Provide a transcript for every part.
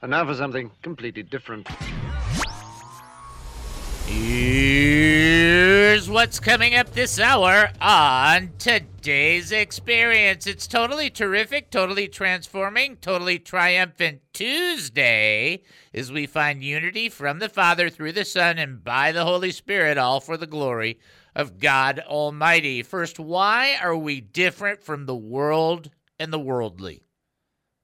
And now for something completely different. Here's what's coming up this hour on today's experience. It's totally terrific, totally transforming, totally triumphant Tuesday as we find unity from the Father through the Son and by the Holy Spirit, all for the glory of God Almighty. First, why are we different from the world and the worldly?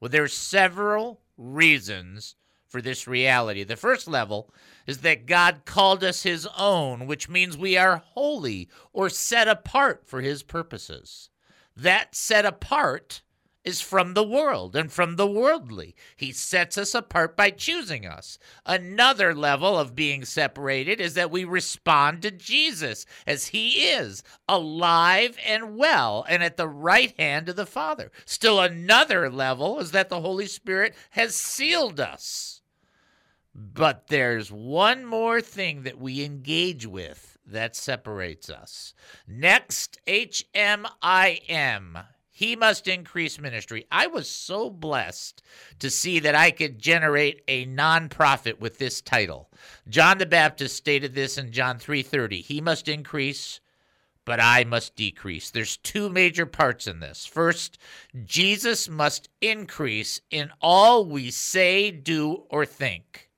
Well, there's several reasons for this reality. The first level is that God called us his own, which means we are holy or set apart for his purposes. That set apart is from the world and from the worldly. He sets us apart by choosing us. Another level of being separated is that we respond to Jesus as he is, alive and well, and at the right hand of the Father. Still, another level is that the Holy Spirit has sealed us. But there's one more thing that we engage with that separates us. Next, HMIM. He must increase ministry. I was so blessed to see that I could generate a nonprofit with this title. John the Baptist stated this in John 3:30. He must increase, but I must decrease. There's two major parts in this. First, Jesus must increase in all we say, do, or think.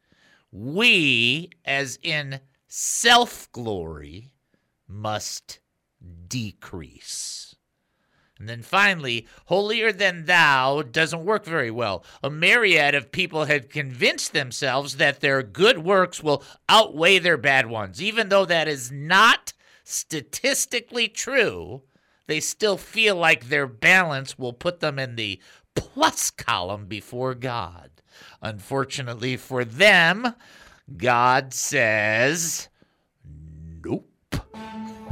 We, as in self glory, must decrease. And then finally, holier than thou doesn't work very well. A myriad of people had convinced themselves that their good works will outweigh their bad ones. Even though that is not statistically true, they still feel like their balance will put them in the plus column before God. Unfortunately for them, God says.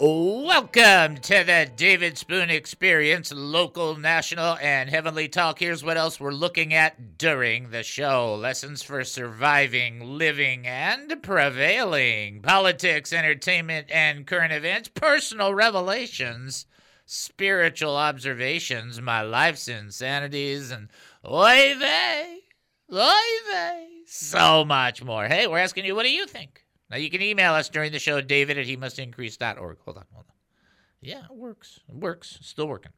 Welcome to the David Spoon Experience, local, national, and heavenly talk. Here's what else we're looking at during the show. Lessons for surviving, living, and prevailing, politics, entertainment, and current events, personal revelations, spiritual observations, my life's insanities, and oy vey, oy vey, so much more. Hey, we're asking you, what do you think? Now you can email us during the show, David at he must increase.org. Hold on, hold on. Yeah, it works. It works. Still working.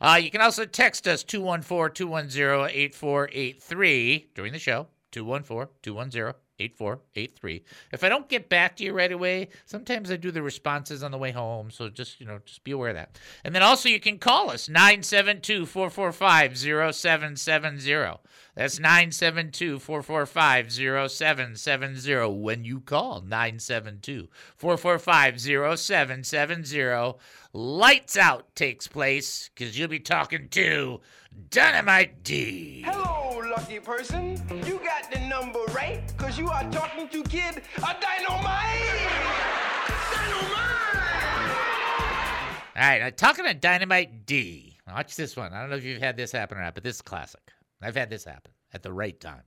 Uh, you can also text us 214 210 8483 during the show. 214 210 8483. If I don't get back to you right away, sometimes I do the responses on the way home. So just, you know, just be aware of that. And then also you can call us 972 445 0770. That's 972 445 0770 when you call 972 445 0770. Lights out takes place because you'll be talking to Dynamite D. Hello, lucky person. You got the number right, because you are talking to Kid a Dynamite! Dynamite! All right, now talking to Dynamite D. Watch this one. I don't know if you've had this happen or not, but this is classic. I've had this happen at the right time.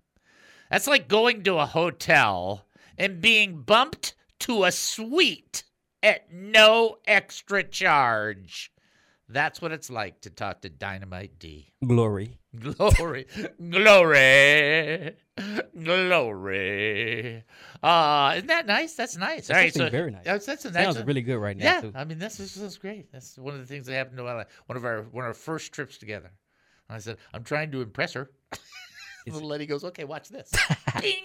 That's like going to a hotel and being bumped to a suite at no extra charge. That's what it's like to talk to Dynamite D. Glory. Glory, glory, glory. Uh, isn't that nice? That's nice. That's All right, so very nice. That's, that's a nice. Sounds really good right now, Yeah, too. I mean this is, this is great. That's one of the things that happened to my, one of our one of our first trips together. I said, I'm trying to impress her. Little lady goes, okay, watch this. Bing.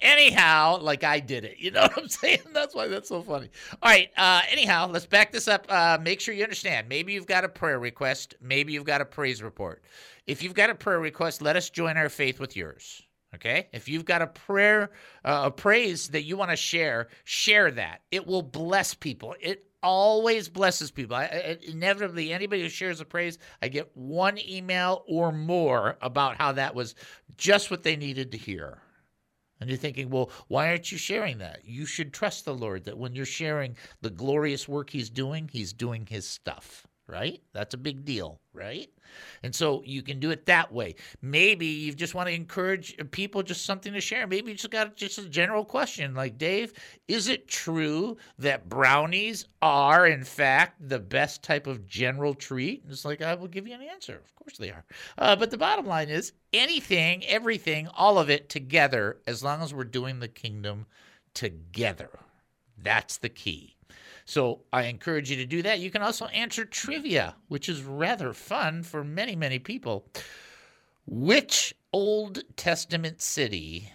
Anyhow, like I did it. You know what I'm saying? That's why that's so funny. All right. Uh, anyhow, let's back this up. Uh, make sure you understand. Maybe you've got a prayer request. Maybe you've got a praise report. If you've got a prayer request, let us join our faith with yours. Okay. If you've got a prayer, uh, a praise that you want to share, share that. It will bless people. It always blesses people. I, I, inevitably, anybody who shares a praise, I get one email or more about how that was just what they needed to hear. And you're thinking, well, why aren't you sharing that? You should trust the Lord that when you're sharing the glorious work He's doing, He's doing His stuff, right? That's a big deal, right? And so you can do it that way. Maybe you just want to encourage people just something to share. Maybe you just got just a general question like, Dave, is it true that brownies are, in fact, the best type of general treat? And it's like, I will give you an answer. Of course they are. Uh, but the bottom line is anything, everything, all of it together, as long as we're doing the kingdom together. That's the key. So I encourage you to do that. You can also answer trivia, which is rather fun for many, many people. Which Old Testament city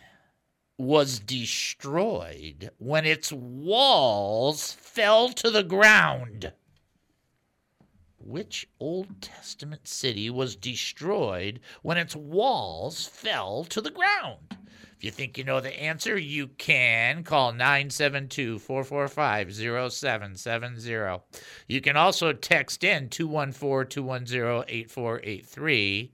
was destroyed when its walls fell to the ground? Which Old Testament city was destroyed when its walls fell to the ground? If you think you know the answer, you can call 972 445 0770. You can also text in 214 210 8483.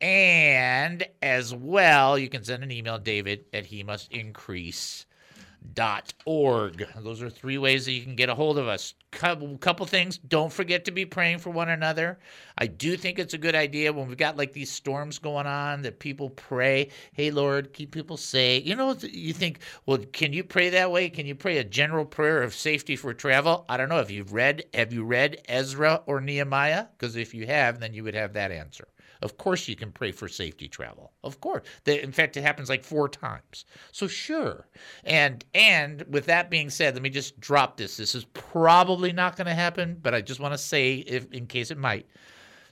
And as well, you can send an email, David, at he must increase dot org. Those are three ways that you can get a hold of us. Couple, couple things. Don't forget to be praying for one another. I do think it's a good idea when we've got like these storms going on that people pray, "Hey Lord, keep people safe." You know, you think, well, can you pray that way? Can you pray a general prayer of safety for travel? I don't know. If you've read, have you read Ezra or Nehemiah? Because if you have, then you would have that answer. Of course, you can pray for safety travel. Of course, in fact, it happens like four times. So sure. And and with that being said, let me just drop this. This is probably not going to happen, but I just want to say, if in case it might.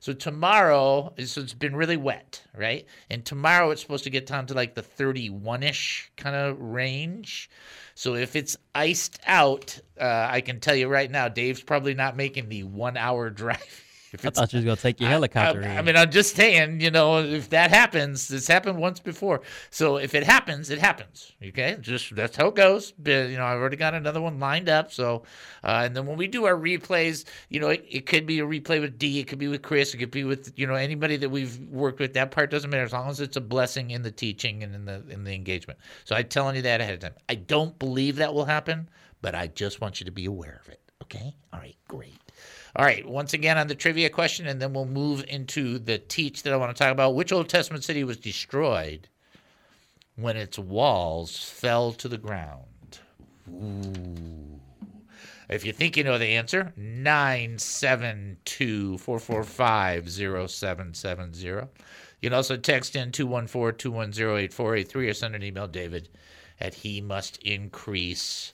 So tomorrow, so it's been really wet, right? And tomorrow it's supposed to get down to like the 31-ish kind of range. So if it's iced out, uh, I can tell you right now, Dave's probably not making the one-hour drive if I thought you was gonna take your helicopter. I, I, I, mean, I'm just saying, you know, if that happens, it's happened once before. So if it happens, it happens. Okay, just that's how it goes. But, you know, I've already got another one lined up. So, uh, and then when we do our replays, you know, it, it, could be a replay with D, it could be with Chris, it could be with you know anybody that we've worked with. That part doesn't matter as long as it's a blessing in the teaching and in the in the engagement. So I'm telling you that ahead of time. I don't believe that will happen, but I just want you to be aware of it. Okay. All right. Great. All right, once again on the trivia question, and then we'll move into the teach that I want to talk about. Which Old Testament city was destroyed when its walls fell to the ground? Ooh. If you think you know the answer, 972 445 0770. You can also text in 214 210 8483 or send an email, David, at he must increase.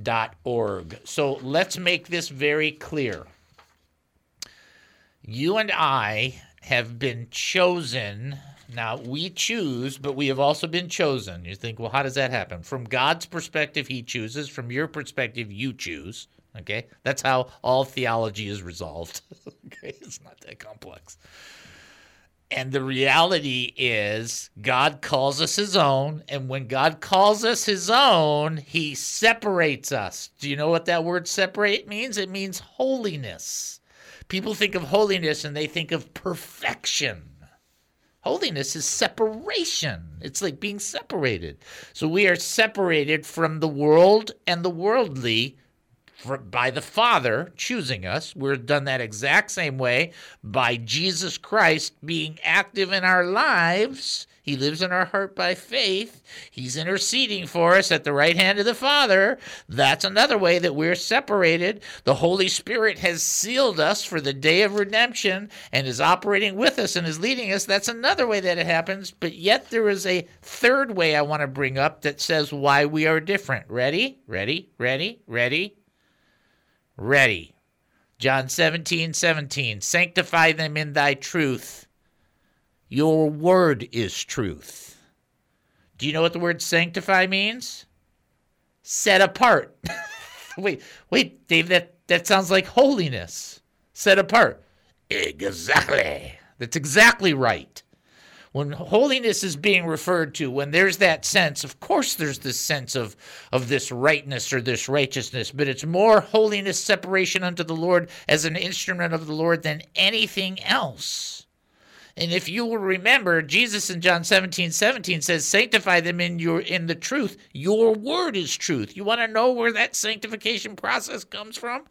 Dot org. So let's make this very clear you and I have been chosen. Now, we choose, but we have also been chosen. You think, well, how does that happen? From God's perspective, He chooses. From your perspective, you choose. Okay? That's how all theology is resolved. okay? It's not that complex. And the reality is, God calls us His own. And when God calls us His own, He separates us. Do you know what that word separate means? It means holiness. People think of holiness and they think of perfection. Holiness is separation. It's like being separated. So we are separated from the world and the worldly by the Father choosing us. We're done that exact same way by Jesus Christ being active in our lives he lives in our heart by faith. He's interceding for us at the right hand of the Father. That's another way that we're separated. The Holy Spirit has sealed us for the day of redemption and is operating with us and is leading us. That's another way that it happens. But yet there is a third way I want to bring up that says why we are different. Ready? Ready? Ready? Ready? Ready. John 17, 17. Sanctify them in thy truth. Your word is truth. Do you know what the word sanctify means? Set apart. wait, wait, Dave, that, that sounds like holiness. Set apart. Exactly. That's exactly right. When holiness is being referred to, when there's that sense, of course there's this sense of, of this rightness or this righteousness, but it's more holiness, separation unto the Lord as an instrument of the Lord than anything else. And if you will remember, Jesus in John 17, 17 says, Sanctify them in your in the truth. Your word is truth. You want to know where that sanctification process comes from?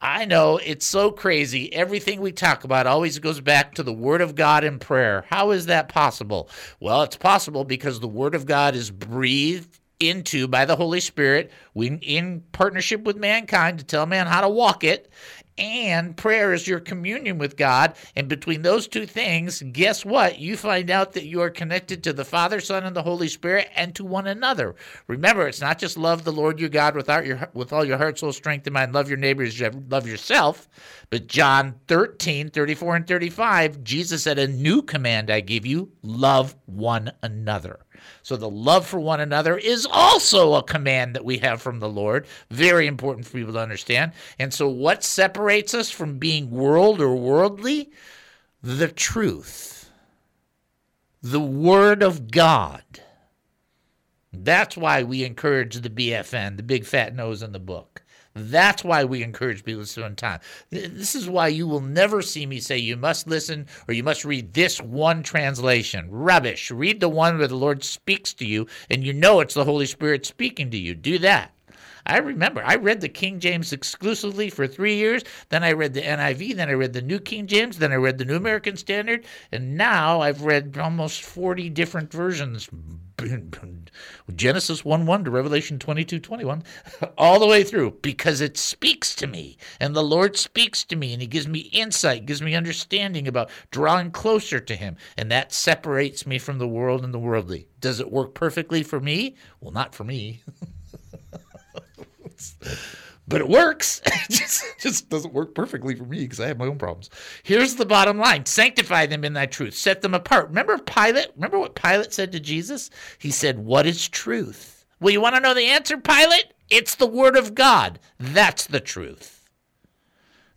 I know it's so crazy. Everything we talk about always goes back to the Word of God and prayer. How is that possible? Well, it's possible because the Word of God is breathed into by the Holy Spirit in partnership with mankind to tell man how to walk it and prayer is your communion with God. And between those two things, guess what? You find out that you are connected to the Father, Son, and the Holy Spirit and to one another. Remember, it's not just love the Lord your God without your with all your heart, soul, strength, and mind. Love your neighbors, love yourself. But John 13, 34, and 35, Jesus said, A new command I give you love one another. So the love for one another is also a command that we have from the Lord. Very important for people to understand. And so what separates us from being world or worldly? The truth. The word of God. That's why we encourage the BFN, the big fat nose in the book. That's why we encourage people to spend time. This is why you will never see me say you must listen or you must read this one translation. Rubbish. Read the one where the Lord speaks to you and you know it's the Holy Spirit speaking to you. Do that. I remember I read the King James exclusively for three years. Then I read the NIV. Then I read the New King James. Then I read the New American Standard. And now I've read almost 40 different versions Genesis 1 1 to Revelation 22 21, all the way through, because it speaks to me. And the Lord speaks to me, and He gives me insight, gives me understanding about drawing closer to Him. And that separates me from the world and the worldly. Does it work perfectly for me? Well, not for me. but it works. it just, just doesn't work perfectly for me because I have my own problems. Here's the bottom line sanctify them in thy truth, set them apart. Remember Pilate? Remember what Pilate said to Jesus? He said, What is truth? Well, you want to know the answer, Pilate? It's the word of God. That's the truth.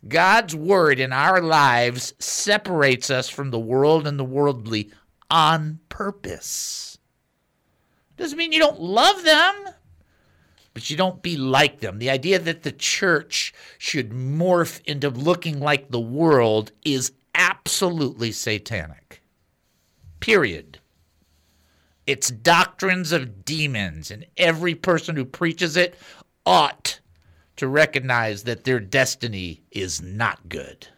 God's word in our lives separates us from the world and the worldly on purpose. Doesn't mean you don't love them but you don't be like them. The idea that the church should morph into looking like the world is absolutely satanic. Period. It's doctrines of demons, and every person who preaches it ought to recognize that their destiny is not good.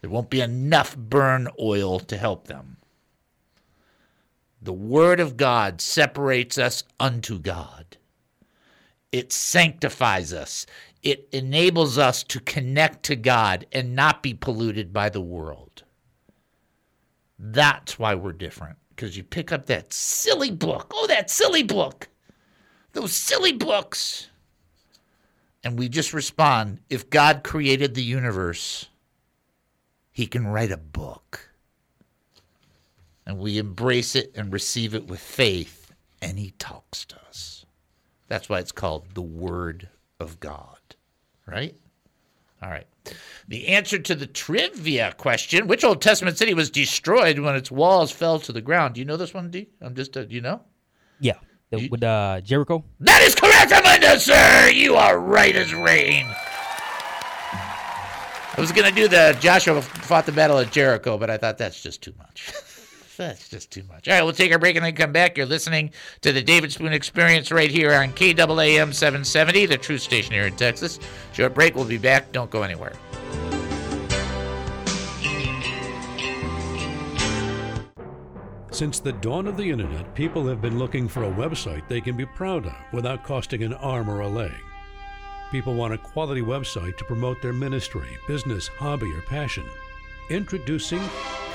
There won't be enough burn oil to help them. The Word of God separates us unto God. It sanctifies us. It enables us to connect to God and not be polluted by the world. That's why we're different. Because you pick up that silly book. Oh, that silly book. Those silly books. And we just respond if God created the universe, he can write a book. And we embrace it and receive it with faith, and he talks to us. That's why it's called the Word of God, right? All right. The answer to the trivia question which Old Testament city was destroyed when its walls fell to the ground? Do you know this one, D? I'm just, uh, do you know? Yeah. The, you, with uh, Jericho? That is correct, Amanda, sir. You are right as rain. I was going to do the Joshua fought the battle at Jericho, but I thought that's just too much. That's just too much. All right, we'll take our break and then come back. You're listening to the David Spoon Experience right here on KAAM 770, the Truth Station here in Texas. Short break. We'll be back. Don't go anywhere. Since the dawn of the internet, people have been looking for a website they can be proud of without costing an arm or a leg. People want a quality website to promote their ministry, business, hobby, or passion. Introducing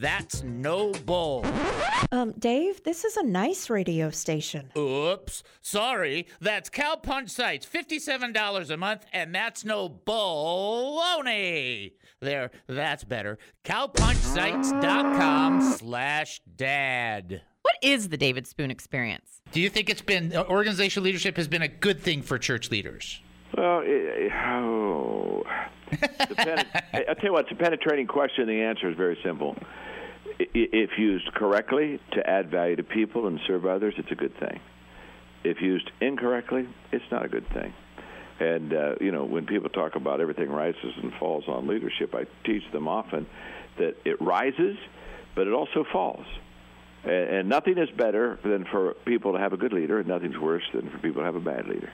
that's no bull. Um, Dave, this is a nice radio station. Oops, sorry. That's Cow Punch sites, $57 a month, and that's no baloney. There, that's better. Cowpunchsites.com slash dad. What is the David Spoon experience? Do you think it's been, uh, organizational leadership has been a good thing for church leaders? Well, it, oh, pen, I'll tell you what, it's a penetrating question. The answer is very simple. If used correctly to add value to people and serve others, it's a good thing. If used incorrectly, it's not a good thing. And uh, you know, when people talk about everything rises and falls on leadership, I teach them often that it rises, but it also falls. And, and nothing is better than for people to have a good leader, and nothing's worse than for people to have a bad leader.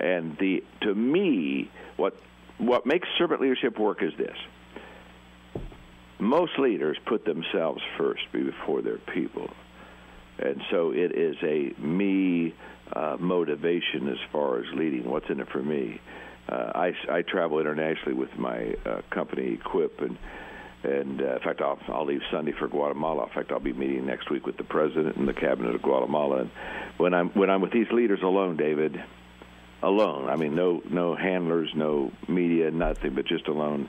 And the to me, what what makes servant leadership work is this. Most leaders put themselves first before their people. And so it is a me uh, motivation as far as leading. What's in it for me? Uh, I, I travel internationally with my uh, company Equip, and and uh, in fact, I'll, I'll leave Sunday for Guatemala. In fact, I'll be meeting next week with the president and the cabinet of Guatemala. And when I'm when I'm with these leaders alone, David, alone. I mean, no no handlers, no media, nothing, but just alone.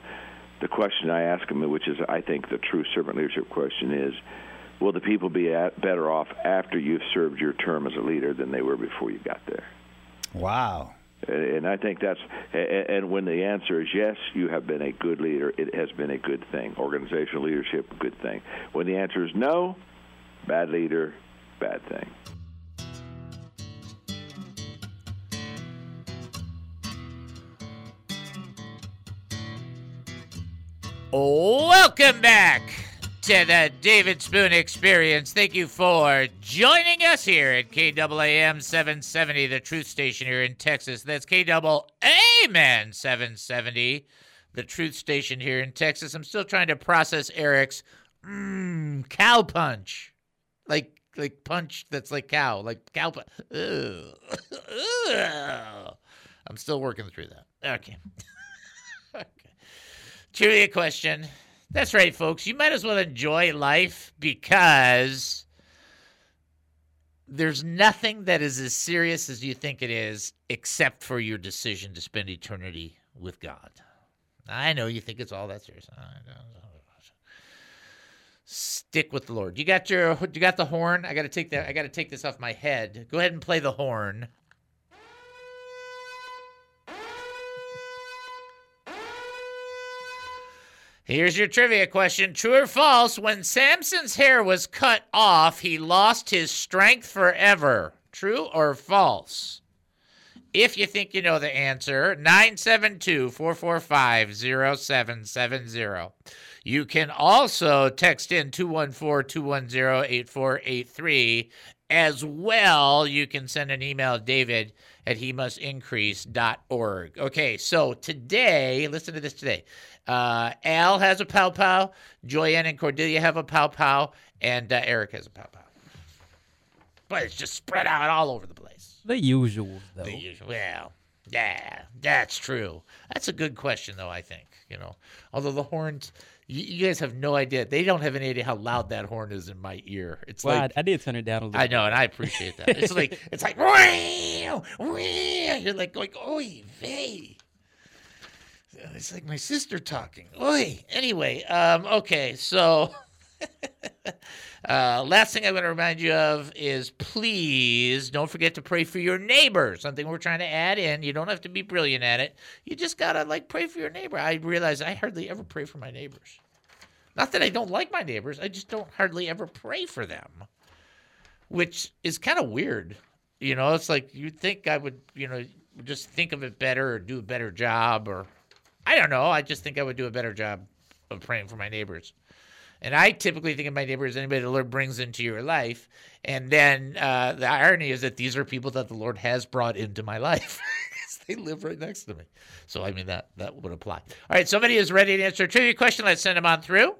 The question I ask them, which is I think the true servant leadership question, is: Will the people be at, better off after you've served your term as a leader than they were before you got there? Wow. And I think that's, and when the answer is yes, you have been a good leader, it has been a good thing. Organizational leadership, good thing. When the answer is no, bad leader, bad thing. Welcome back to the David Spoon Experience. Thank you for joining us here at KAAM 770, the truth station here in Texas. That's KAAM 770, the truth station here in Texas. I'm still trying to process Eric's mmm, cow punch. Like like punch that's like cow, like cow punch. I'm still working through that. Okay. Trivia question. That's right, folks. You might as well enjoy life because there's nothing that is as serious as you think it is, except for your decision to spend eternity with God. I know you think it's all that serious. Stick with the Lord. You got your you got the horn? I got to take that I got to take this off my head. Go ahead and play the horn. Here's your trivia question True or false? When Samson's hair was cut off, he lost his strength forever. True or false? If you think you know the answer, 972 445 0770. You can also text in 214 210 8483. As well, you can send an email, to David at he must increase.org. Okay, so today, listen to this today. Uh, Al has a pow pow. Joyanne and Cordelia have a pow pow. And uh, Eric has a pow pow. But it's just spread out all over the place. The usual, though. The usual. Well, yeah, that's true. That's a good question, though, I think. You know, although the horns, you, you guys have no idea. They don't have any idea how loud that horn is in my ear. It's well, like. I, I, did turn it down a little I know, and I appreciate that. It's like, it's like, you're like going, oy vey. It's like my sister talking. Oi. Anyway, um, okay, so uh, last thing I'm going to remind you of is please don't forget to pray for your neighbor. Something we're trying to add in. You don't have to be brilliant at it. You just gotta like pray for your neighbor. I realize I hardly ever pray for my neighbors. Not that I don't like my neighbors. I just don't hardly ever pray for them, which is kind of weird. You know, it's like you'd think I would, you know, just think of it better or do a better job or I don't know. I just think I would do a better job of praying for my neighbors. And I typically think of my neighbors as anybody the Lord brings into your life. And then uh, the irony is that these are people that the Lord has brought into my life. they live right next to me. So, I mean, that, that would apply. All right, somebody is ready to answer a trivia question. Let's send them on through.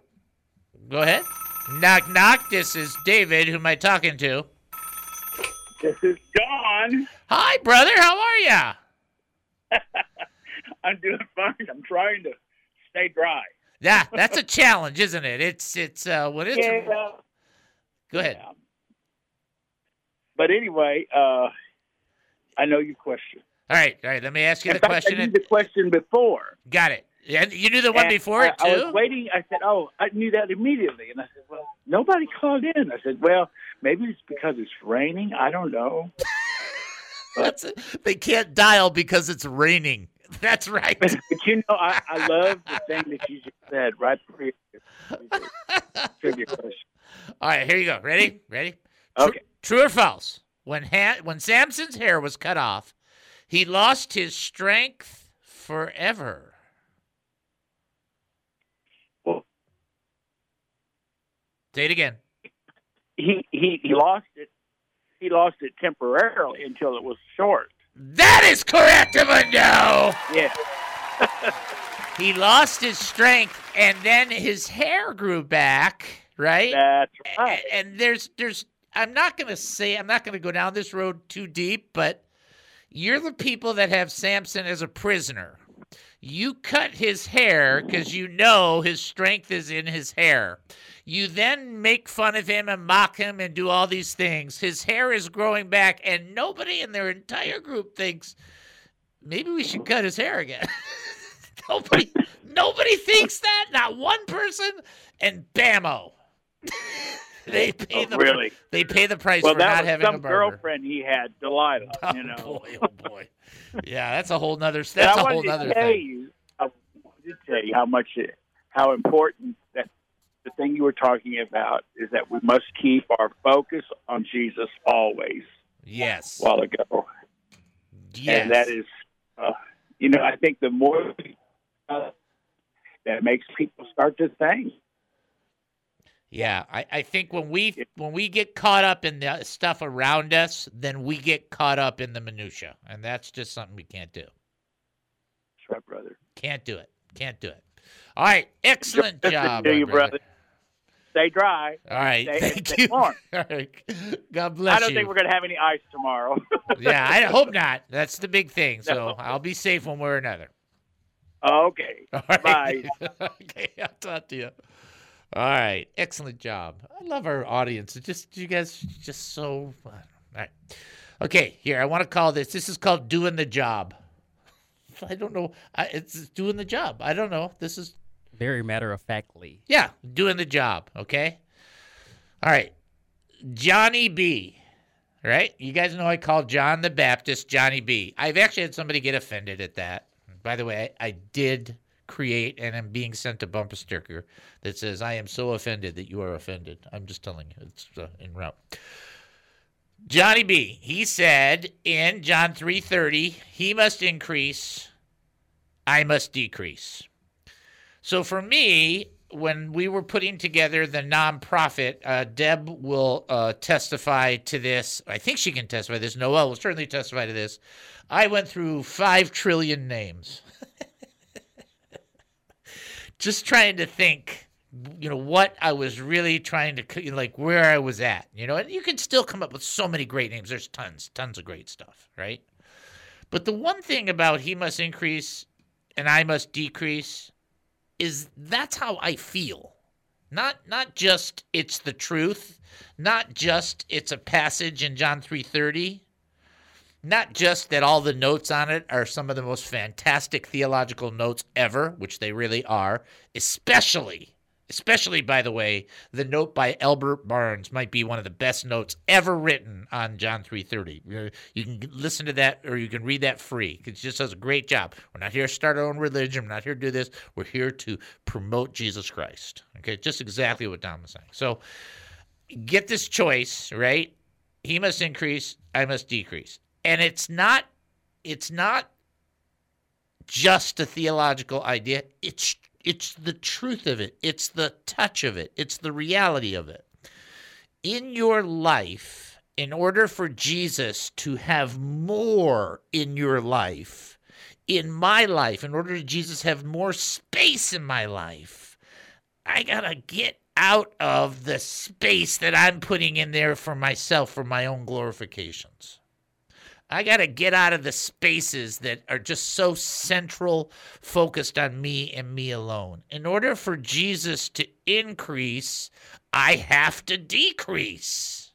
Go ahead. Knock, knock. This is David. Who am I talking to? This is John. Hi, brother. How are you? I'm doing fine. I'm trying to stay dry. Yeah, that's a challenge, isn't it? It's it's uh what is Yeah. Go ahead. Yeah. But anyway, uh, I know your question. All right, all right. Let me ask you In the fact, question. I knew the question before. Got it. Yeah, you knew the one And before it I, I was waiting. I said, "Oh, I knew that immediately." And I said, "Well, nobody called in." I said, "Well, maybe it's because it's raining. I don't know." That's it. They can't dial because it's raining. That's right. But, but you know, I, I love the thing that you just said right before your trivia question. All right, here you go. Ready? Ready? Okay. True or false? When ha- when Samson's hair was cut off, he lost his strength forever. Well- Say it again. He he he lost it. He lost it temporarily until it was short. That is correct, Amundo. Yeah. He lost his strength, and then his hair grew back. Right. That's right. and there's there's I'm not gonna say I'm not gonna go down this road too deep, but you're the people that have Samson as a prisoner. You cut his hair because you know his strength is in his hair. You then make fun of him and mock him and do all these things. His hair is growing back, and nobody in their entire group thinks maybe we should cut his hair again. nobody, nobody thinks that. Not one person. And bammo, they pay Oh, the really? they pay the price Well, for not having a some barber. girlfriend he had, Delilah. Oh you know. boy, oh boy. Yeah, that's a whole nother. That's a wanted whole to nother tell thing. you, I wanted to tell you how much, it, how important the thing you were talking about is that we must keep our focus on Jesus always. Yes. While ago, yes. and that is, uh, you know, I think the more uh, that makes people start to think. Yeah, I, I think when we when we get caught up in the stuff around us, then we get caught up in the minutia, and that's just something we can't do. That's right, brother. Can't do it. Can't do it. All right, excellent Listen job, to you, brother. brother. Stay dry. All right, Stay, thank stay you. warm. All right. God bless I don't you. think we're going to have any ice tomorrow. yeah, I hope not. That's the big thing. So I'll be safe one way or another. okay. All right. Bye. okay, I'll talk to you. All right, excellent job. I love our audience. It's just you guys just so. All right. Okay, here I want to call this. This is called doing the job. I don't know. I, it's doing the job. I don't know. This is Very matter of factly. yeah, doing the job. Okay. All right, Johnny B. Right? You guys know I call John the Baptist Johnny B. I've actually had somebody get offended at that. By the way, I, I did create and I'm being sent a bumper sticker that says, I am so offended that you are offended. I'm just telling you, it's uh, route. Johnny B. He said in John 3:30, he must increase, I must decrease. So for me, when we were putting together the nonprofit, uh, Deb will uh, testify to this. I think she can testify to this. Noel will certainly testify to this. I went through five trillion names, just trying to think, you know, what I was really trying to, like, where I was at. You know, and you can still come up with so many great names. There's tons, tons of great stuff, right? But the one thing about he must increase and I must decrease is that's how I feel. Not not just it's the truth, not just it's a passage in John 3:30, not just that all the notes on it are some of the most fantastic theological notes ever, which they really are, especially especially by the way, the note by Albert Barnes might be one of the best notes ever written on John 3:30. You- uh, You can listen to that or you can read that free. It just does a great job. We're not here to start our own religion. We're not here to do this. We're here to promote Jesus Christ. Okay, just exactly what Don was saying. So get this choice, right? He must increase, I must decrease. And it's not it's not just a theological idea. It's it's the truth of it. It's the touch of it. It's the reality of it. In your life, in order for Jesus to have more in your life, in my life, in order for Jesus to have more space in my life, I got to get out of the space that I'm putting in there for myself for my own glorifications. I got to get out of the spaces that are just so central, focused on me and me alone. In order for Jesus to increase, I have to decrease.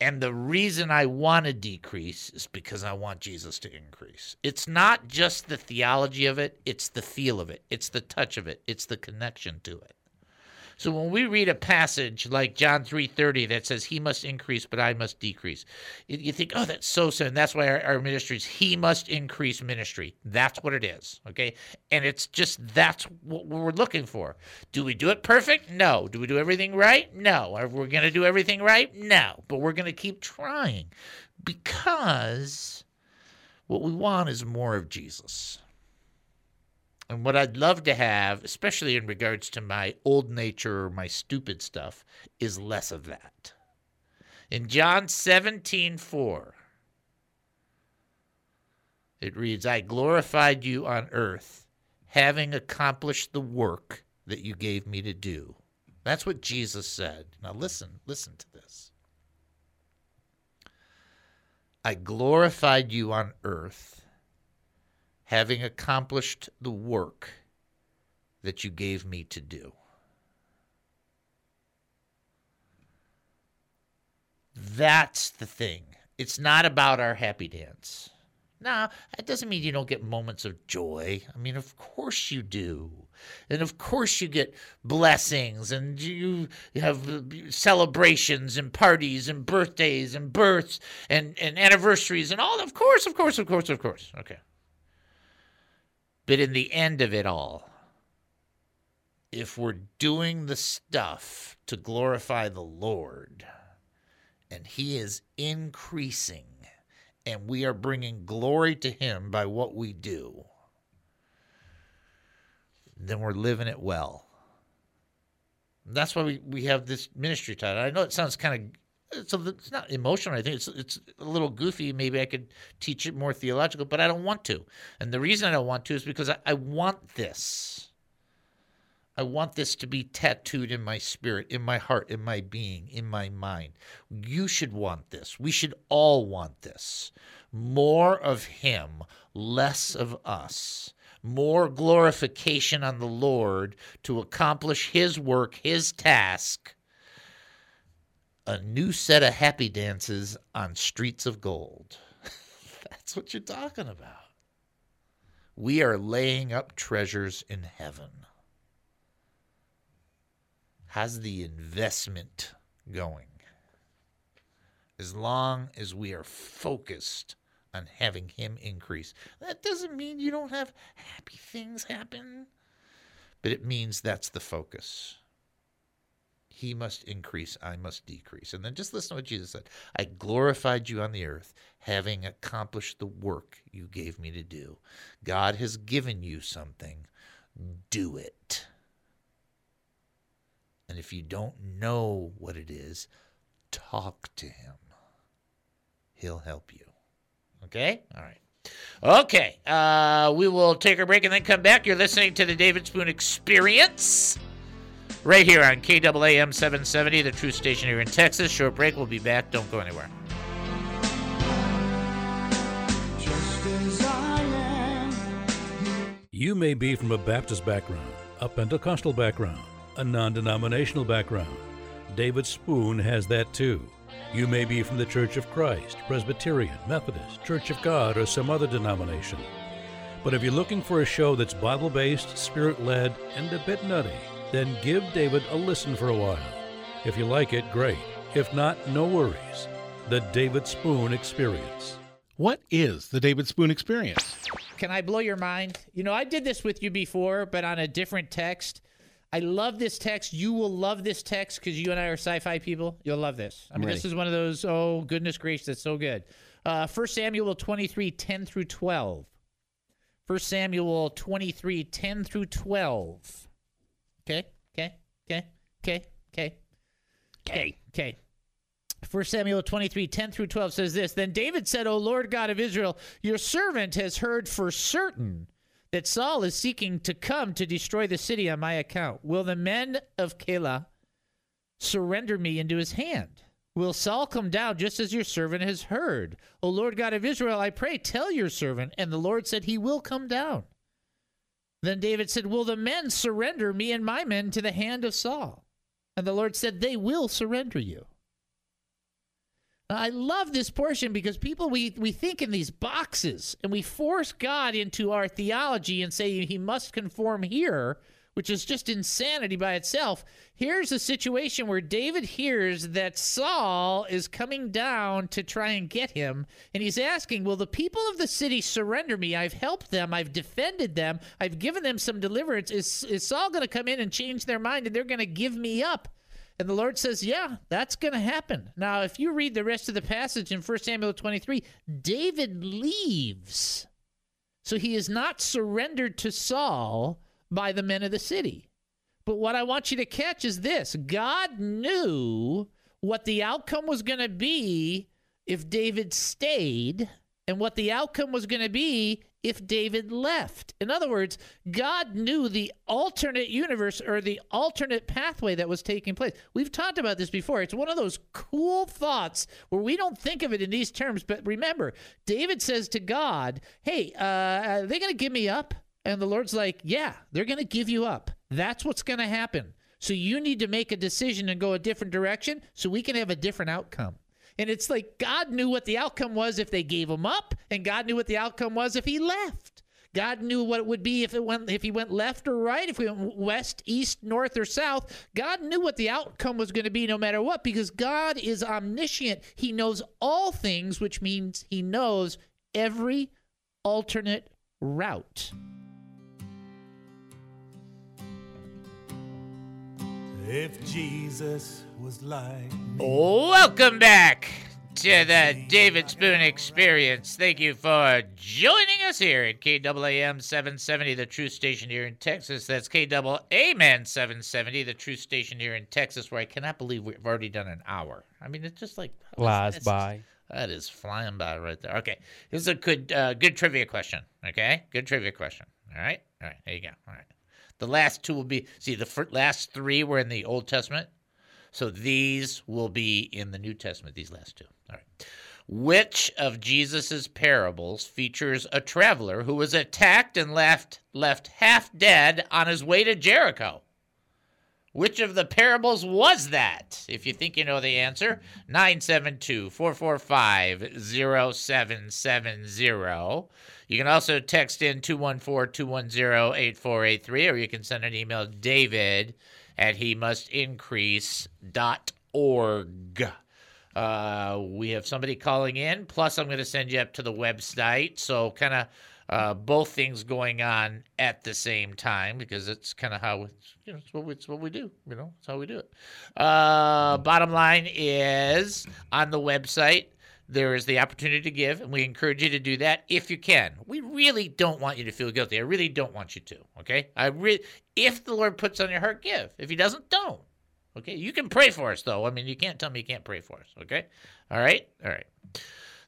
And the reason I want to decrease is because I want Jesus to increase. It's not just the theology of it, it's the feel of it, it's the touch of it, it's the connection to it. So when we read a passage like John 3:30 that says he must increase but I must decrease, you think, "Oh, that's so sad." And that's why our, our ministry is he must increase ministry. That's what it is, okay? And it's just that's what we're looking for. Do we do it perfect? No. Do we do everything right? No. Are we going to do everything right? No. But we're going to keep trying because what we want is more of Jesus. And what I'd love to have, especially in regards to my old nature or my stupid stuff, is less of that. In John 17, 4, it reads, I glorified you on earth, having accomplished the work that you gave me to do. That's what Jesus said. Now listen, listen to this. I glorified you on earth having accomplished the work that you gave me to do. That's the thing. It's not about our happy dance. Now, that doesn't mean you don't get moments of joy. I mean, of course you do. And of course you get blessings and you have celebrations and parties and birthdays and births and, and anniversaries and all. Of course, of course, of course, of course. Okay. But in the end of it all, if we're doing the stuff to glorify the Lord and He is increasing and we are bringing glory to Him by what we do, then we're living it well. That's why we, we have this ministry title. I know it sounds kind of a, it's not emotional. I think it's it's a little goofy. Maybe I could teach it more theological, but I don't want to. And the reason I don't want to is because I, I want this. I want this to be tattooed in my spirit, in my heart, in my being, in my mind. You should want this. We should all want this. More of Him, less of us. More glorification on the Lord to accomplish His work, His task a new set of happy dances on streets of gold. That's what you're talking about. We are laying up treasures in heaven. How's the investment going? As long as we are focused on having Him increase, that doesn't mean you don't have happy things happen, but it means that's the focus. He must increase, I must decrease. And then just listen to what Jesus said I glorified you on the earth, having accomplished the work you gave me to do. God has given you something, do it. And if you don't know what it is, talk to Him. He'll help you. Okay? All right. Okay. Uh, we will take a break and then come back. You're listening to the David Spoon Experience right here on KAAM 770, the true station here in Texas. Short break. We'll be back. Don't go anywhere. You may be from a Baptist background, a Pentecostal background, a non denominational background. David Spoon has that too. You may be from the Church of Christ, Presbyterian, Methodist, Church of God, or some other denomination. But if you're looking for a show that's Bible based, spirit led, and a bit nutty, then give David a listen for a while. If you like it, great. If not, no worries. The David Spoon Experience. What is the David Spoon Experience? Can I blow your mind? You know, I did this with you before, but on a different text. I love this text. You will love this text because you and I are sci-fi people. You'll love this. I mean, this is one of those. Oh goodness gracious, that's so good. Uh, 1 Samuel 23, 10 through 12. 1 Samuel 23, 10 through 12. Okay, okay, okay, okay, okay, okay, okay. 1 Samuel 23, 10 through 12 says this Then David said, O Lord God of Israel, your servant has heard for certain that Saul is seeking to come to destroy the city on my account. Will the men of Keilah surrender me into his hand? will Saul come down just as your servant has heard? O Lord God of Israel, I pray, tell your servant. And the Lord said, He will come down. Then David said, Will the men surrender me and my men to the hand of Saul? And the Lord said, They will surrender you. I love this portion because people we, we think in these boxes and we force God into our theology and say he must conform here, which is just insanity by itself. Here's a situation where David hears that Saul is coming down to try and get him, and he's asking, Will the people of the city surrender me? I've helped them, I've defended them, I've given them some deliverance. Is, is Saul going to come in and change their mind and they're going to give me up? And the Lord says, Yeah, that's going to happen. Now, if you read the rest of the passage in 1 Samuel 23, David leaves. So he is not surrendered to Saul by the men of the city. But what I want you to catch is this God knew what the outcome was going to be if David stayed, and what the outcome was going to be if David left. In other words, God knew the alternate universe or the alternate pathway that was taking place. We've talked about this before. It's one of those cool thoughts where we don't think of it in these terms. But remember, David says to God, Hey, uh, are they going to give me up? And the Lord's like, Yeah, they're going to give you up. That's what's going to happen. So you need to make a decision and go a different direction so we can have a different outcome. And it's like God knew what the outcome was if they gave him up, and God knew what the outcome was if he left. God knew what it would be if it went if he went left or right, if we went west, east, north, or south. God knew what the outcome was going to be no matter what, because God is omniscient. He knows all things, which means he knows every alternate route. If Jesus was like me. Welcome back to the David Spoon Experience. Thank you for joining us here at KAAM 770, the true station here in Texas. That's KAAM 770, the true station here in Texas, where I cannot believe we've already done an hour. I mean, it's just like flies by. That is flying by right there. Okay, this is a good, uh, good trivia question. Okay, good trivia question. All right, all right, there you go. All right. The last two will be see the last three were in the Old Testament, so these will be in the New Testament. These last two. All right. Which of Jesus's parables features a traveler who was attacked and left left half dead on his way to Jericho? Which of the parables was that? If you think you know the answer, 972 445 0770. You can also text in 214 210 8483, or you can send an email david at he must increase.org. Uh, we have somebody calling in, plus, I'm going to send you up to the website. So, kind of uh, both things going on at the same time because it's kind of how it's, you know, it's what, we, it's what we do. You know, it's how we do it. Uh, bottom line is on the website, there is the opportunity to give, and we encourage you to do that if you can. We really don't want you to feel guilty. I really don't want you to. Okay, I really, if the Lord puts on your heart, give. If He doesn't, don't. Okay, you can pray for us though. I mean, you can't tell me you can't pray for us. Okay, all right, all right.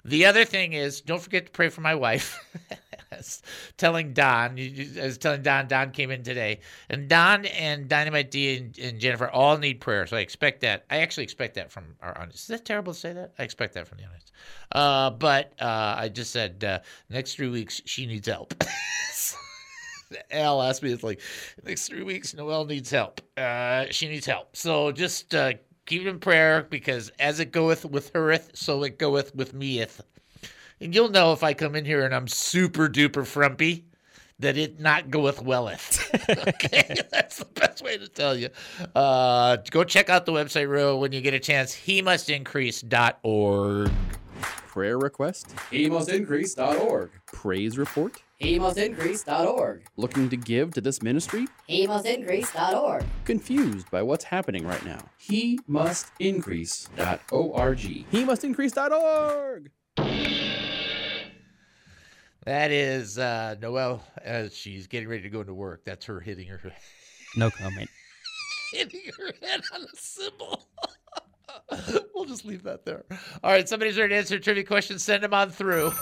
The other thing is, don't forget to pray for my wife. telling Don, I was telling Don, Don came in today, and Don and Dynamite D and, and, Jennifer all need prayer. So I expect that. I actually expect that from our audience. Is that terrible to say that? I expect that from the audience. Uh, but uh, I just said uh, next three weeks she needs help. Al asked me, it's like next three weeks Noelle needs help. Uh, she needs help. So just uh, keep it in prayer because as it goeth with hereth, so it goeth with meeth. And you'll know if I come in here and I'm super duper frumpy that it not goeth welleth. okay, that's the best way to tell you. Uh, go check out the website, Ro, when you get a chance. He must increase.org. Prayer request? He must increase.org. Praise report? He must increase.org. Looking to give to this ministry? He must increase.org. Confused by what's happening right now? He must increase.org. He must increase.org. That is uh, Noelle as she's getting ready to go into work. That's her hitting her No comment. hitting her head on a cymbal. we'll just leave that there. All right, somebody's ready to answer trivia questions. Send them on through.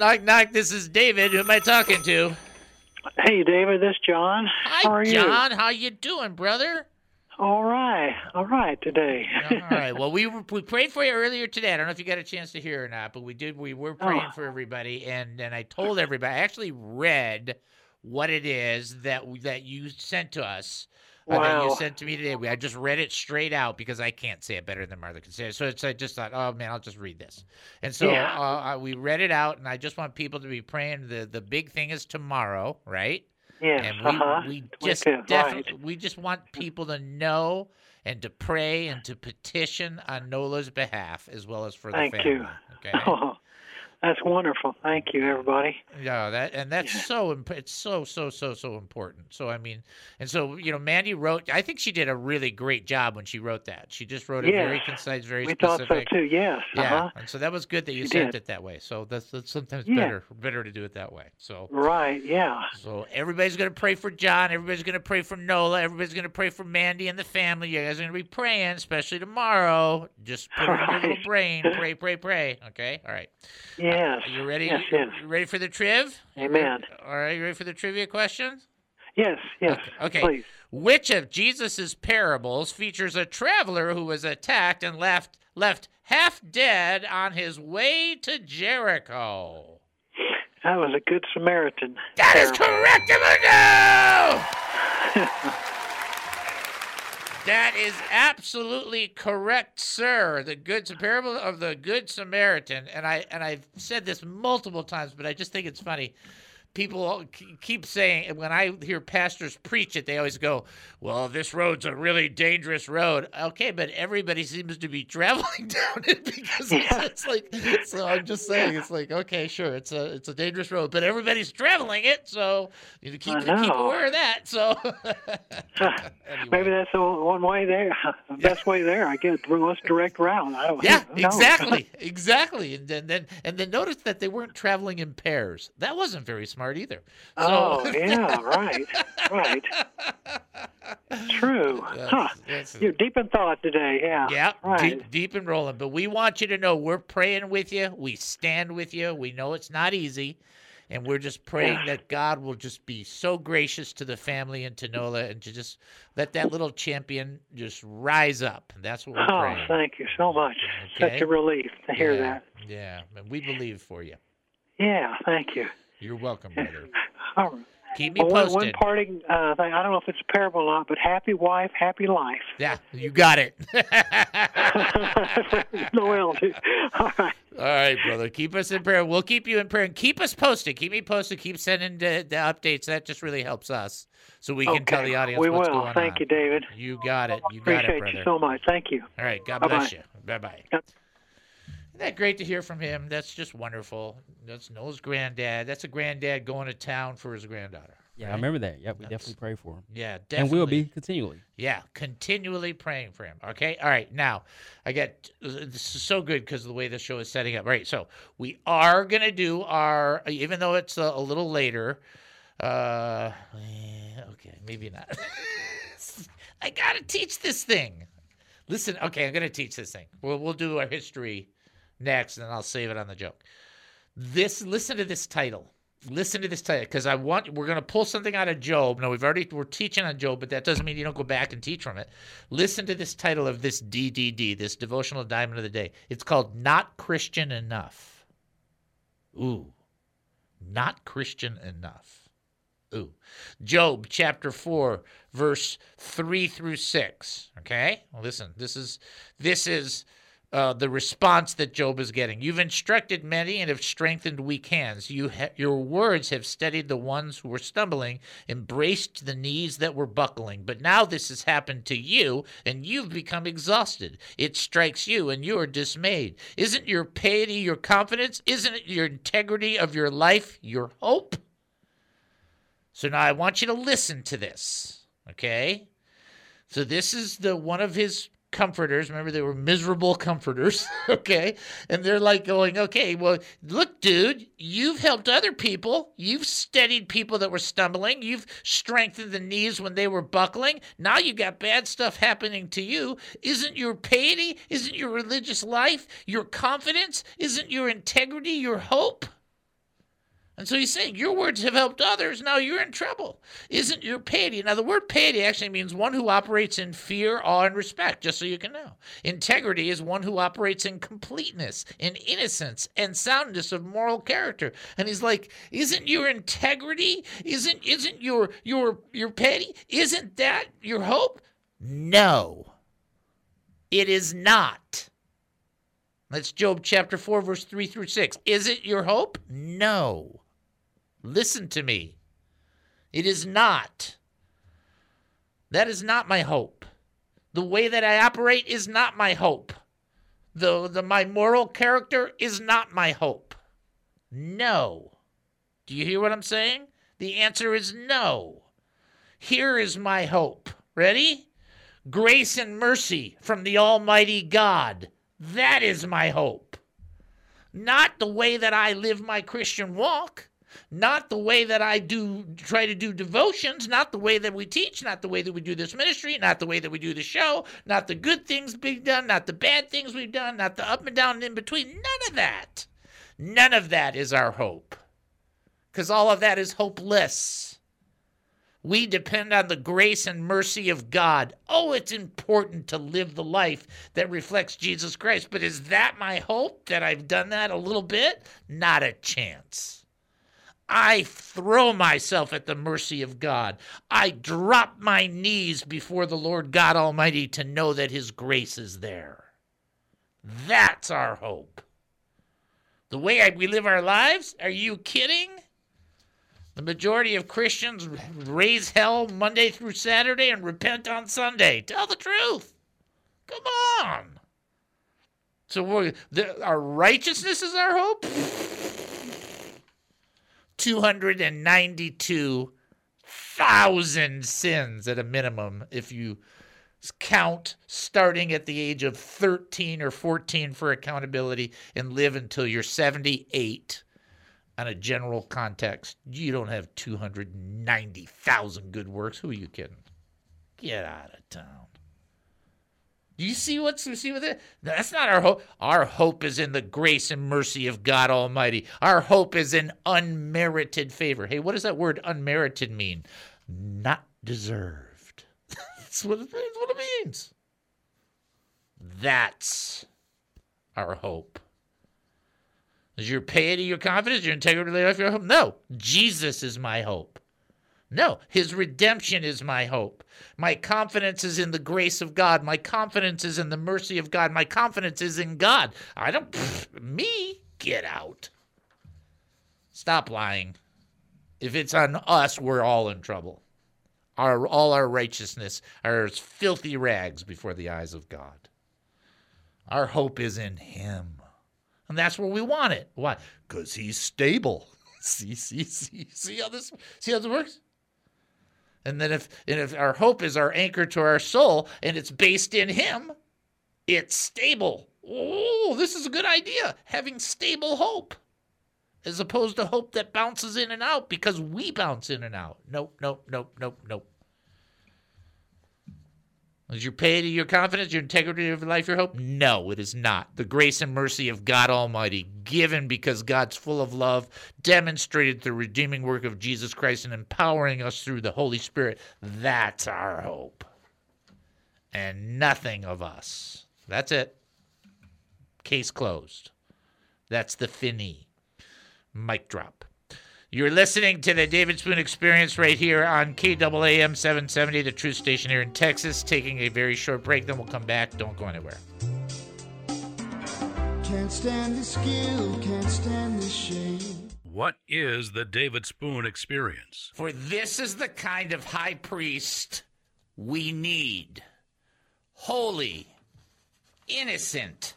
Knock, knock. This is David. Who am I talking to? Hey, David. This is John. Hi, How are you? John. How you doing, brother? all right, all right today. All right. Well, we were- we prayed for you earlier today. I don't know if you got a chance to hear or not, but we did. We were oh. praying Oh. for everybody, and and I told everybody. I actually read what it is that that you sent to us. Uh, that you sent to me today. I just read it straight out because I can't say it better than Martha can say it. So it's, I just thought, oh man, I'll just read this. And so Yeah. uh, uh, we read it out, and I just want people to be praying. The the big thing is tomorrow, right? Yes, and we, uh-huh. we just 25th, definitely we just want people to know and to pray and to petition on Nola's behalf as well as for the Thank family. you. Okay. Oh, that's wonderful. Thank you, everybody. Yeah, that and that's so imp- it's so so so so important. So I mean, and so you know, Mandy wrote. I think she did a really great job when she wrote that. She just wrote it very concise, very we thought specific. so too. Yes. Yeah, Uh-huh. and so that was good that you She sent did. it that way. So that's, that's sometimes Yeah. better better to do it that way. So Right. Yeah. So everybody's gonna pray for John. Everybody's gonna pray for Nola. Everybody's gonna pray for Mandy and the family. You guys are gonna be praying, especially tomorrow. Just put it in your little brain. Pray, pray, pray. Okay. All right. Yes. Are you ready? Yes. Yes. You ready for the triv? Amen. All right. You ready for the trivia questions? Yes. Yes. Okay. Please. Which of Jesus's parables features a traveler who was attacked and left left half dead on his way to Jericho? That was a good Samaritan. That is correct, Emmanuel! That is absolutely correct, sir. The good parable of the good Samaritan, and I and I've said this multiple times, but I just think it's funny. People keep saying and when I hear pastors preach it, they always go, "Well, this road's a really dangerous road." Okay, but everybody seems to be traveling down it because it's, it's like. So I'm just saying, it's like, okay, sure, it's a it's a dangerous road, but everybody's traveling it, so you keep keep aware of that. So Maybe that's the one way there. The best way there. I guess the most direct route. Yeah, exactly, exactly. And then, then, and then notice that they weren't traveling in pairs. That wasn't very smart either. So- Oh yeah, right, right. True. Huh. that's- You're deep in thought today. Yeah. Yeah, Right. deep, deep and rolling. But we want you to know we're praying with you. We stand with you. We know it's not easy. And we're just praying Yeah. that God will just be so gracious to the family and to Nola and to just let that little champion just rise up. That's what we're praying. Oh, praying. thank you so much. Such a relief to hear yeah, that. Yeah, and we believe for you. Yeah, thank you. You're welcome, brother. All right. Keep me Well, one, one posted. parting uh, thing. I don't know if it's a parable or not, but happy wife, happy life. Yeah, you got it. Noel, too. All right. All right, brother. Keep us in prayer. We'll keep you in prayer and keep us posted. Keep me posted. Keep sending the, the updates. That just really helps us so we can tell the audience We what's will. going Thank on. Thank you, David. You got it. You got Appreciate it, brother. you so much. Thank you. All right. God Bye-bye. bless you. Bye bye. Isn't that great to hear from him? That's just wonderful. That's Noel's granddad. That's a granddad going to town for his granddaughter. Yeah, I remember that. Yep, we That's- definitely pray for him. Yeah, definitely. And we'll be continually. Yeah, continually praying for him. Okay. All right. Now, I got this is so good because of the way the show is setting up. All right. So we are gonna do our, even though it's a, a little later. Uh, eh, okay, maybe not. I gotta teach this thing. Listen. Okay, I'm gonna teach this thing. We'll we'll do our history next, and I'll save it on the joke. This. Listen to this title listen to this title because I want we're gonna pull something out of Job. Now we've already we're teaching on Job, but that doesn't mean you don't go back and teach from it. Listen to this title of this DDD, this devotional diamond of the day. It's called "Not Christian Enough." Ooh, not Christian enough. Ooh, Job chapter four, verse three through six. Okay, well, listen. This is this is uh, the response that Job is getting. You've instructed many and have strengthened weak hands. You ha- your words have steadied the ones who were stumbling, embraced the knees that were buckling. But now this has happened to you, and you've become exhausted. It strikes you, and you are dismayed. Isn't your piety your confidence? Isn't it your integrity of your life your hope? So now I want you to listen to this, okay? So this is the one of his comforters. Remember, they were miserable comforters, okay? And they're like going, okay, well, look, dude, you've helped other people. You've steadied people that were stumbling. You've strengthened the knees when they were buckling. Now you got bad stuff happening to you. Isn't your piety, isn't your religious life, your confidence, isn't your integrity your hope? And so he's saying, Your words have helped others. Now you're in trouble. Isn't your piety? Now, the word piety actually means one who operates in fear, awe, and respect, just so you can know. Integrity is one who operates in completeness, in innocence, and soundness of moral character. And he's like, Isn't your integrity? Isn't isn't your your your piety? Isn't that your hope? No. It is not. That's Job chapter 4, verse 3 through 6. Is it your hope? No. Listen to me. It is not. That is not my hope. The way that I operate is not my hope. The, the my moral character is not my hope. No. Do you hear what I'm saying? The answer is no. Here is my hope. Ready? Grace and mercy from the Almighty God. That is my hope. Not the way that I live my Christian walk not the way that I do try to do devotions, not the way that we teach, not the way that we do this ministry, not the way that we do the show, not the good things being done, not the bad things we've done, not the up and down and in between. None of that. None of that is our hope. Because all of that is hopeless. We depend on the grace and mercy of God. Oh, it's important to live the life that reflects Jesus Christ. But is that my hope that I've done that a little bit? Not a chance. I throw myself at the mercy of God. I drop my knees before the Lord God Almighty to know that His grace is there. That's our hope. The way we live our lives? Are you kidding? The majority of Christians raise hell Monday through Saturday and repent on Sunday. Tell the truth. Come on. So the, our righteousness is our hope? 292,000 sins at a minimum if you count starting at the age of 13 or 14 for accountability and live until you're 78 on a general context. You don't have 290,000 good works. Who are you kidding? Get out of town. You see what's you see with it? That's not our hope. Our hope is in the grace and mercy of God Almighty. Our hope is in unmerited favor. Hey, what does that word unmerited mean? Not deserved. That's what it, means, what it means. That's our hope. Is your piety your confidence, your integrity, your life, your hope? No, Jesus is my hope. No, his redemption is my hope. My confidence is in the grace of God. My confidence is in the mercy of God. My confidence is in God. I don't, pff, me, get out. Stop lying. If it's on us, we're all in trouble. Our, all our righteousness are as filthy rags before the eyes of God. Our hope is in Him. And that's where we want it. Why? Because He's stable. see, see, see, see how this see how this works? And then if and if our hope is our anchor to our soul and it's based in him, it's stable. Oh, this is a good idea. Having stable hope. As opposed to hope that bounces in and out because we bounce in and out. Nope, nope, nope, nope, nope. Is your piety your confidence, your integrity of life your hope? No, it is not. The grace and mercy of God Almighty, given because God's full of love, demonstrated through redeeming work of Jesus Christ and empowering us through the Holy Spirit. That's our hope. And nothing of us. That's it. Case closed. That's the fini. Mic drop. You're listening to the David Spoon Experience right here on KAAM 770, the truth station here in Texas. Taking a very short break, then we'll come back. Don't go anywhere. Can't stand the skill, can't stand the shame. What is the David Spoon Experience? For this is the kind of high priest we need holy, innocent,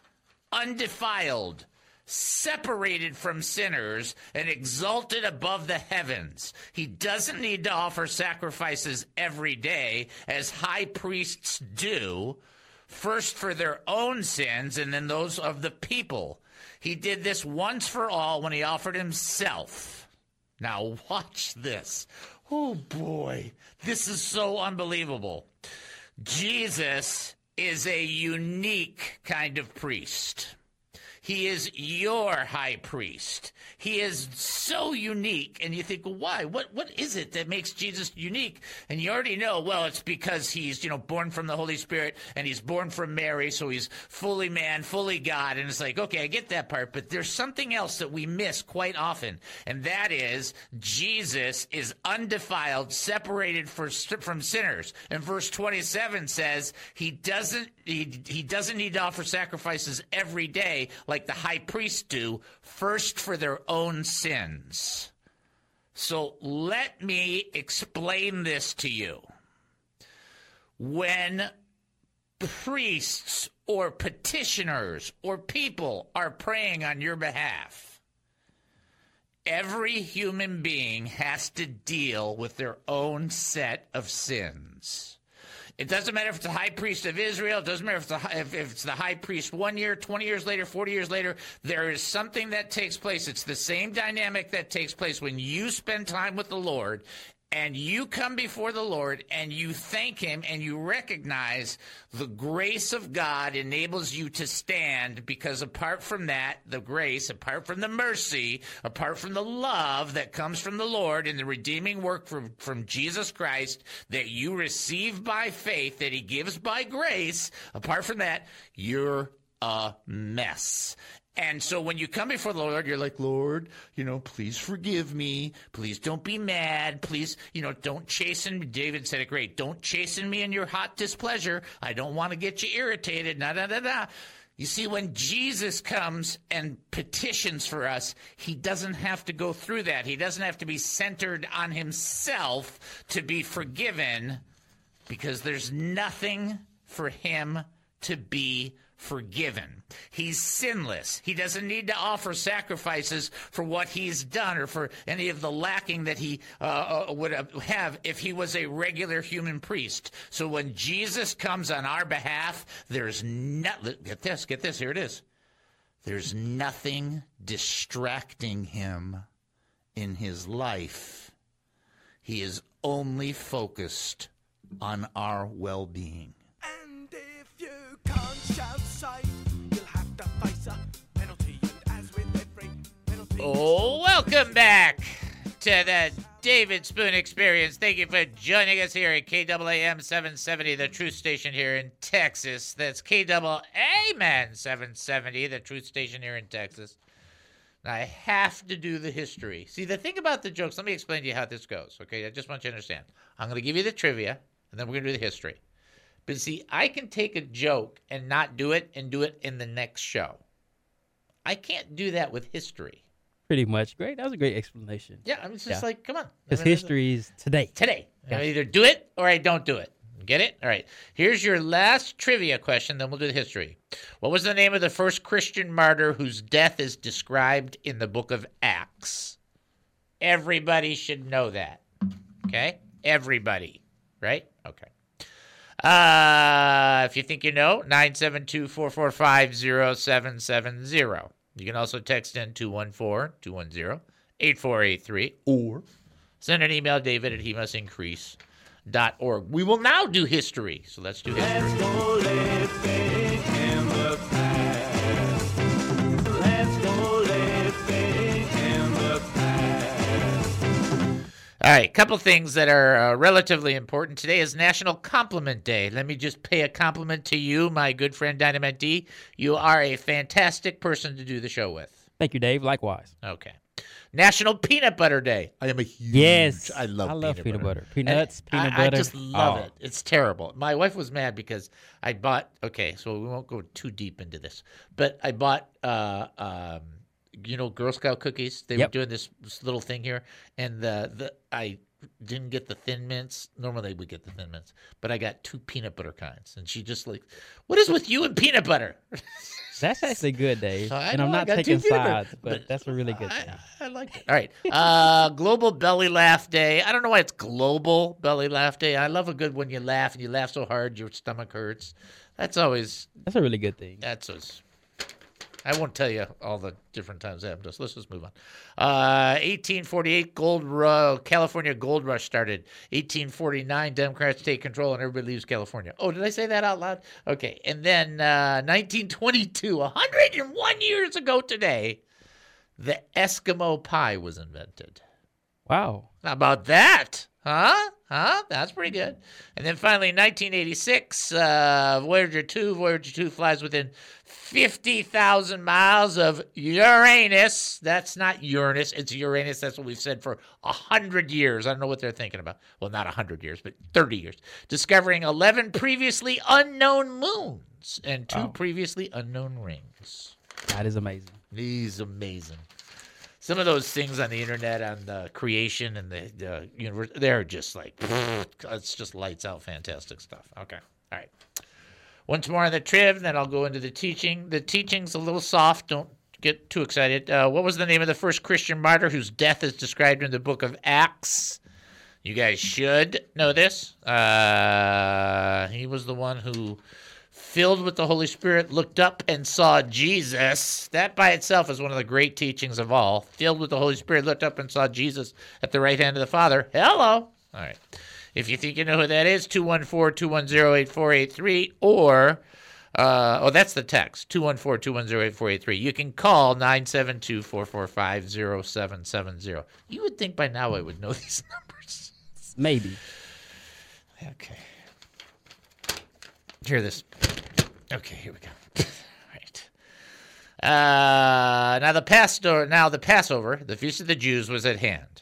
undefiled separated from sinners and exalted above the heavens. He doesn't need to offer sacrifices every day as high priests do, first for their own sins and then those of the people. He did this once for all when he offered himself. Now, watch this. Oh boy, this is so unbelievable. Jesus is a unique kind of priest. He is your high priest. He is so unique. And you think, well, why? What what is it that makes Jesus unique? And you already know, well, it's because he's, you know, born from the Holy Spirit and he's born from Mary, so he's fully man, fully God. And it's like, okay, I get that part, but there's something else that we miss quite often, and that is Jesus is undefiled, separated for, from sinners. And verse 27 says he doesn't he, he doesn't need to offer sacrifices every day like the high priests do, first for their own sins. So let me explain this to you. When priests or petitioners or people are praying on your behalf, every human being has to deal with their own set of sins. It doesn't matter if it's the high priest of Israel. It doesn't matter if, the, if, if, it's the high priest one year, 20 years later, 40 years later. There is something that takes place. It's the same dynamic that takes place when you spend time with the Lord and you come before the Lord and you thank Him and you recognize the grace of God enables you to stand because apart from that, the grace, apart from the mercy, apart from the love that comes from the Lord and the redeeming work from, from Jesus Christ that you receive by faith, that He gives by grace, apart from that, you're a mess. And so when you come before the Lord, you're like, Lord, you know, please forgive me. Please don't be mad. Please, you know, don't chasten me. David said it great. Don't chasten me in your hot displeasure. I don't want to get you irritated. Da, da, da, da. You see, when Jesus comes and petitions for us, he doesn't have to go through that. He doesn't have to be centered on himself to be forgiven because there's nothing for him to be forgiven. He's sinless. He doesn't need to offer sacrifices for what he's done or for any of the lacking that he uh, would have if he was a regular human priest. So when Jesus comes on our behalf, there's not, get this, get this, here it is. There's nothing distracting him in his life. He is only focused on our well being. Oh, welcome back to the David Spoon Experience. Thank you for joining us here at KAAM 770, the truth station here in Texas. That's KAAM 770, the truth station here in Texas. I have to do the history. See, the thing about the jokes, let me explain to you how this goes, okay? I just want you to understand. I'm going to give you the trivia, and then we're going to do the history. But see, I can take a joke and not do it and do it in the next show. I can't do that with history. Pretty much. Great. That was a great explanation. Yeah, I was just Yeah. like, come on. Because history is today. Today. I either do it or I don't do it. Get it? All right. Here's your last trivia question, then we'll do the history. What was the name of the first Christian martyr whose death is described in the book of Acts? Everybody should know that. Okay? Everybody. Right? Okay. Uh, if you think you know, 972 445 0770. You can also text in 214 210 8483 or send an email, david at he must increase.org. We will now do history. So let's do history. All right, a couple things that are uh, relatively important. Today is National Compliment Day. Let me just pay a compliment to you, my good friend Dynamite D. You are a fantastic person to do the show with. Thank you, Dave. Likewise. Okay. National Peanut Butter Day. I am a huge. Yes. I love. Peanut butter. I love peanut, peanut butter. butter. Peanuts, And peanut I, butter. I just love Oh. it. It's terrible. My wife was mad because I bought. Okay, so we won't go too deep into this, but I bought. Uh, um, you know, Girl Scout cookies. They Yep. were doing this, this little thing here, and the the I didn't get the thin mints. Normally we get the thin mints, but I got two peanut butter kinds, and she just like, "What is with you and peanut butter?" That's actually good, Dave. So and know, I'm not taking butter, sides, but, but that's a really good thing. I like it. All right. Uh, global Belly Laugh Day. I don't know why it's Global Belly Laugh Day. I love a good when you laugh and you laugh so hard your stomach hurts. That's always That's a really good thing. that's what's I won't tell you all the different times that happened to us. Let's just move on. Uh, 1848, gold ru- California gold rush started. 1849, Democrats take control and everybody leaves California. Oh, did I say that out loud? Okay. And then uh, 1922, 101 years ago today, the Eskimo pie was invented. Wow. How about that? Huh? Huh? That's pretty good. And then finally, 1986, uh, Voyager 2, Voyager 2 flies within 50,000 miles of Uranus. That's not Uranus, it's Uranus. That's what we've said for 100 years. I don't know what they're thinking about. Well, not 100 years, but 30 years. Discovering 11 previously unknown moons and two Wow. previously unknown rings. That is amazing. He's amazing. Some of those things on the internet on the creation and the, the universe, they're just like, it's just lights out fantastic stuff. Okay. All right. Once more on the triv, then I'll go into the teaching. The teaching's a little soft. Don't get too excited. Uh, what was the name of the first Christian martyr whose death is described in the book of Acts? You guys should know this. Uh, he was the one who, filled with the Holy Spirit, looked up and saw Jesus. That by itself is one of the great teachings of all. Filled with the Holy Spirit, looked up and saw Jesus at the right hand of the Father. Hello. All right. If you think you know who that is, 214 210 8483 or. Uh, oh, that's the text 214 210 8483. You can call 972 445 0770. You would think by now I would know these numbers. Maybe. Okay. Hear this. Okay, here we go. right. Uh, now the Passover, now the Passover, the feast of the Jews, was at hand.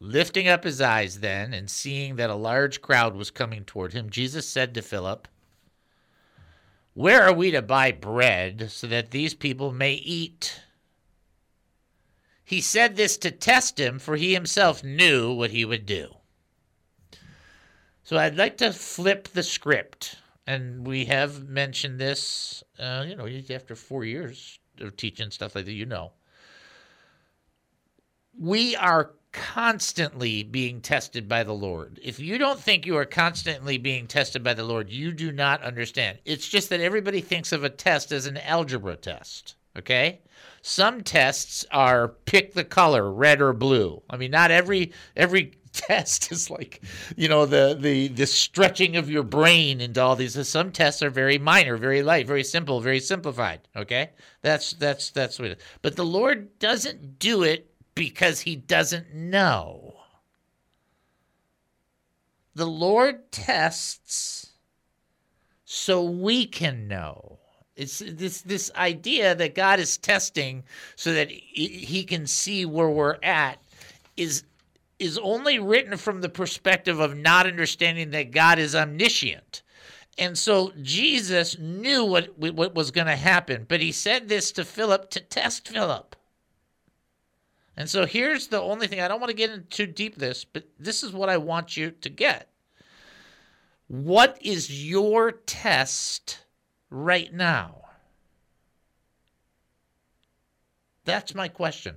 Lifting up his eyes then, and seeing that a large crowd was coming toward him, Jesus said to Philip, Where are we to buy bread so that these people may eat? He said this to test him, for he himself knew what he would do. So I'd like to flip the script, and we have mentioned this. Uh, you know, after four years of teaching stuff like that, you know, we are constantly being tested by the Lord. If you don't think you are constantly being tested by the Lord, you do not understand. It's just that everybody thinks of a test as an algebra test. Okay. Some tests are pick the color, red or blue. I mean, not every every test is like, you know, the the the stretching of your brain into all these. Some tests are very minor, very light, very simple, very simplified. Okay, that's that's that's what. It is. But the Lord doesn't do it because He doesn't know. The Lord tests so we can know. It's this this idea that God is testing so that he can see where we're at is is only written from the perspective of not understanding that God is omniscient. And so Jesus knew what what was going to happen, but he said this to Philip to test Philip. And so here's the only thing I don't want to get into too deep this, but this is what I want you to get. What is your test right now? That's my question.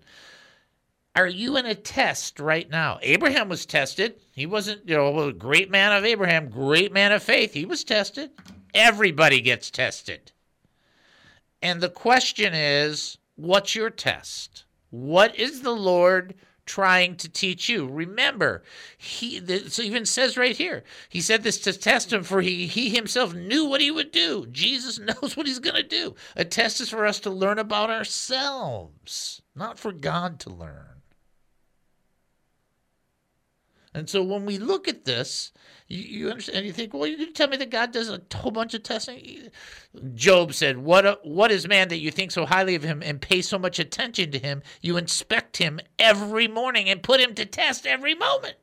Are you in a test right now? Abraham was tested. He wasn't, you know, a great man of Abraham, great man of faith. He was tested. Everybody gets tested. And the question is, what's your test? What is the Lord trying to teach you? Remember, he this even says right here. He said this to test him, for he he himself knew what he would do. Jesus knows what he's going to do. A test is for us to learn about ourselves, not for God to learn. And so when we look at this, you, you understand, you think, well, you tell me that God does a whole bunch of testing. Job said, what, a, what is man that you think so highly of him and pay so much attention to him? You inspect him every morning and put him to test every moment.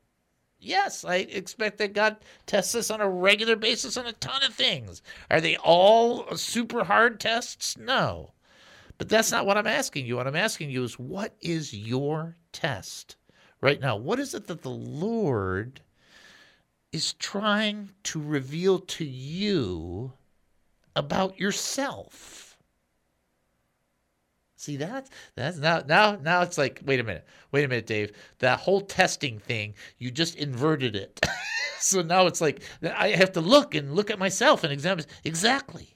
Yes, I expect that God tests us on a regular basis on a ton of things. Are they all super hard tests? No. But that's not what I'm asking you. What I'm asking you is, what is your test? Right now? What is it that the Lord is trying to reveal to you about yourself? See that? That's now now now it's like, wait a minute. Wait a minute, Dave. That whole testing thing, you just inverted it. so now it's like I have to look and look at myself and examine exactly.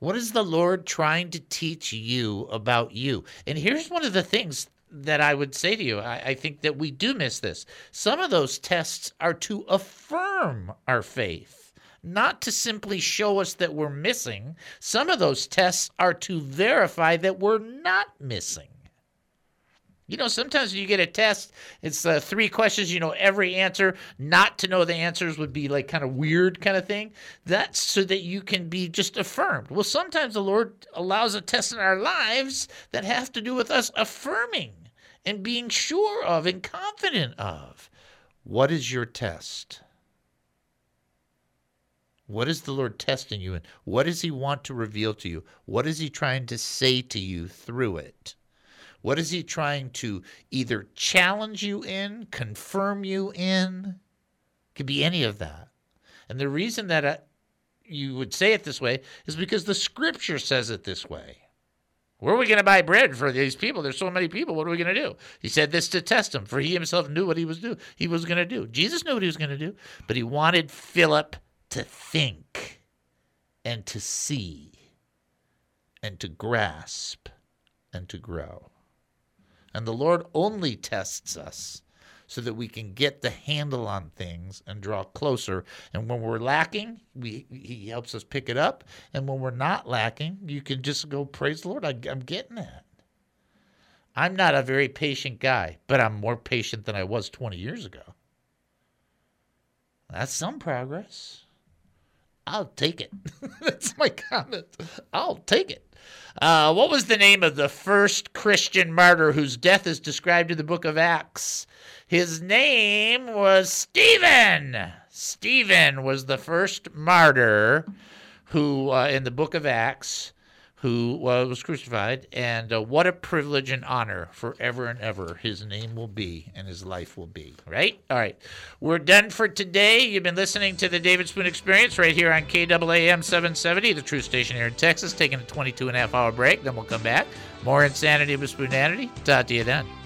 What is the Lord trying to teach you about you? And here's one of the things that I would say to you. I, I, think that we do miss this. Some of those tests are to affirm our faith, not to simply show us that we're missing. Some of those tests are to verify that we're not missing. You know, sometimes you get a test, it's uh, three questions, you know, every answer. Not to know the answers would be like kind of weird kind of thing. That's so that you can be just affirmed. Well, sometimes the Lord allows a test in our lives that have to do with us affirming and being sure of and confident of. What is your test? What is the Lord testing you in? What does He want to reveal to you? What is He trying to say to you through it? What is he trying to either challenge you in, confirm you in? Could be any of that. And the reason that I, uh, you would say it this way is because the scripture says it this way. Where are we going to buy bread for these people? There's so many people. What are we going to do? He said this to test him, for he himself knew what he was do. He was going to do. Jesus knew what he was going to do, but he wanted Philip to think and to see and to grasp and to grow. And the Lord only tests us so that we can get the handle on things and draw closer. And when we're lacking, we, He helps us pick it up. And when we're not lacking, you can just go, Praise the Lord, I, I'm getting that. I'm not a very patient guy, but I'm more patient than I was 20 years ago. That's some progress. I'll take it. That's my comment. I'll take it. Uh, what was the name of the first Christian martyr whose death is described in the book of Acts? His name was Stephen. Stephen was the first martyr who, uh, in the book of Acts, who was crucified. And uh, what a privilege and honor forever and ever his name will be and his life will be. Right? All right. We're done for today. You've been listening to the David Spoon Experience right here on KAAM 770, the true station here in Texas, taking a 22 and a half hour break. Then we'll come back. More insanity with Spoonanity. Talk to you then.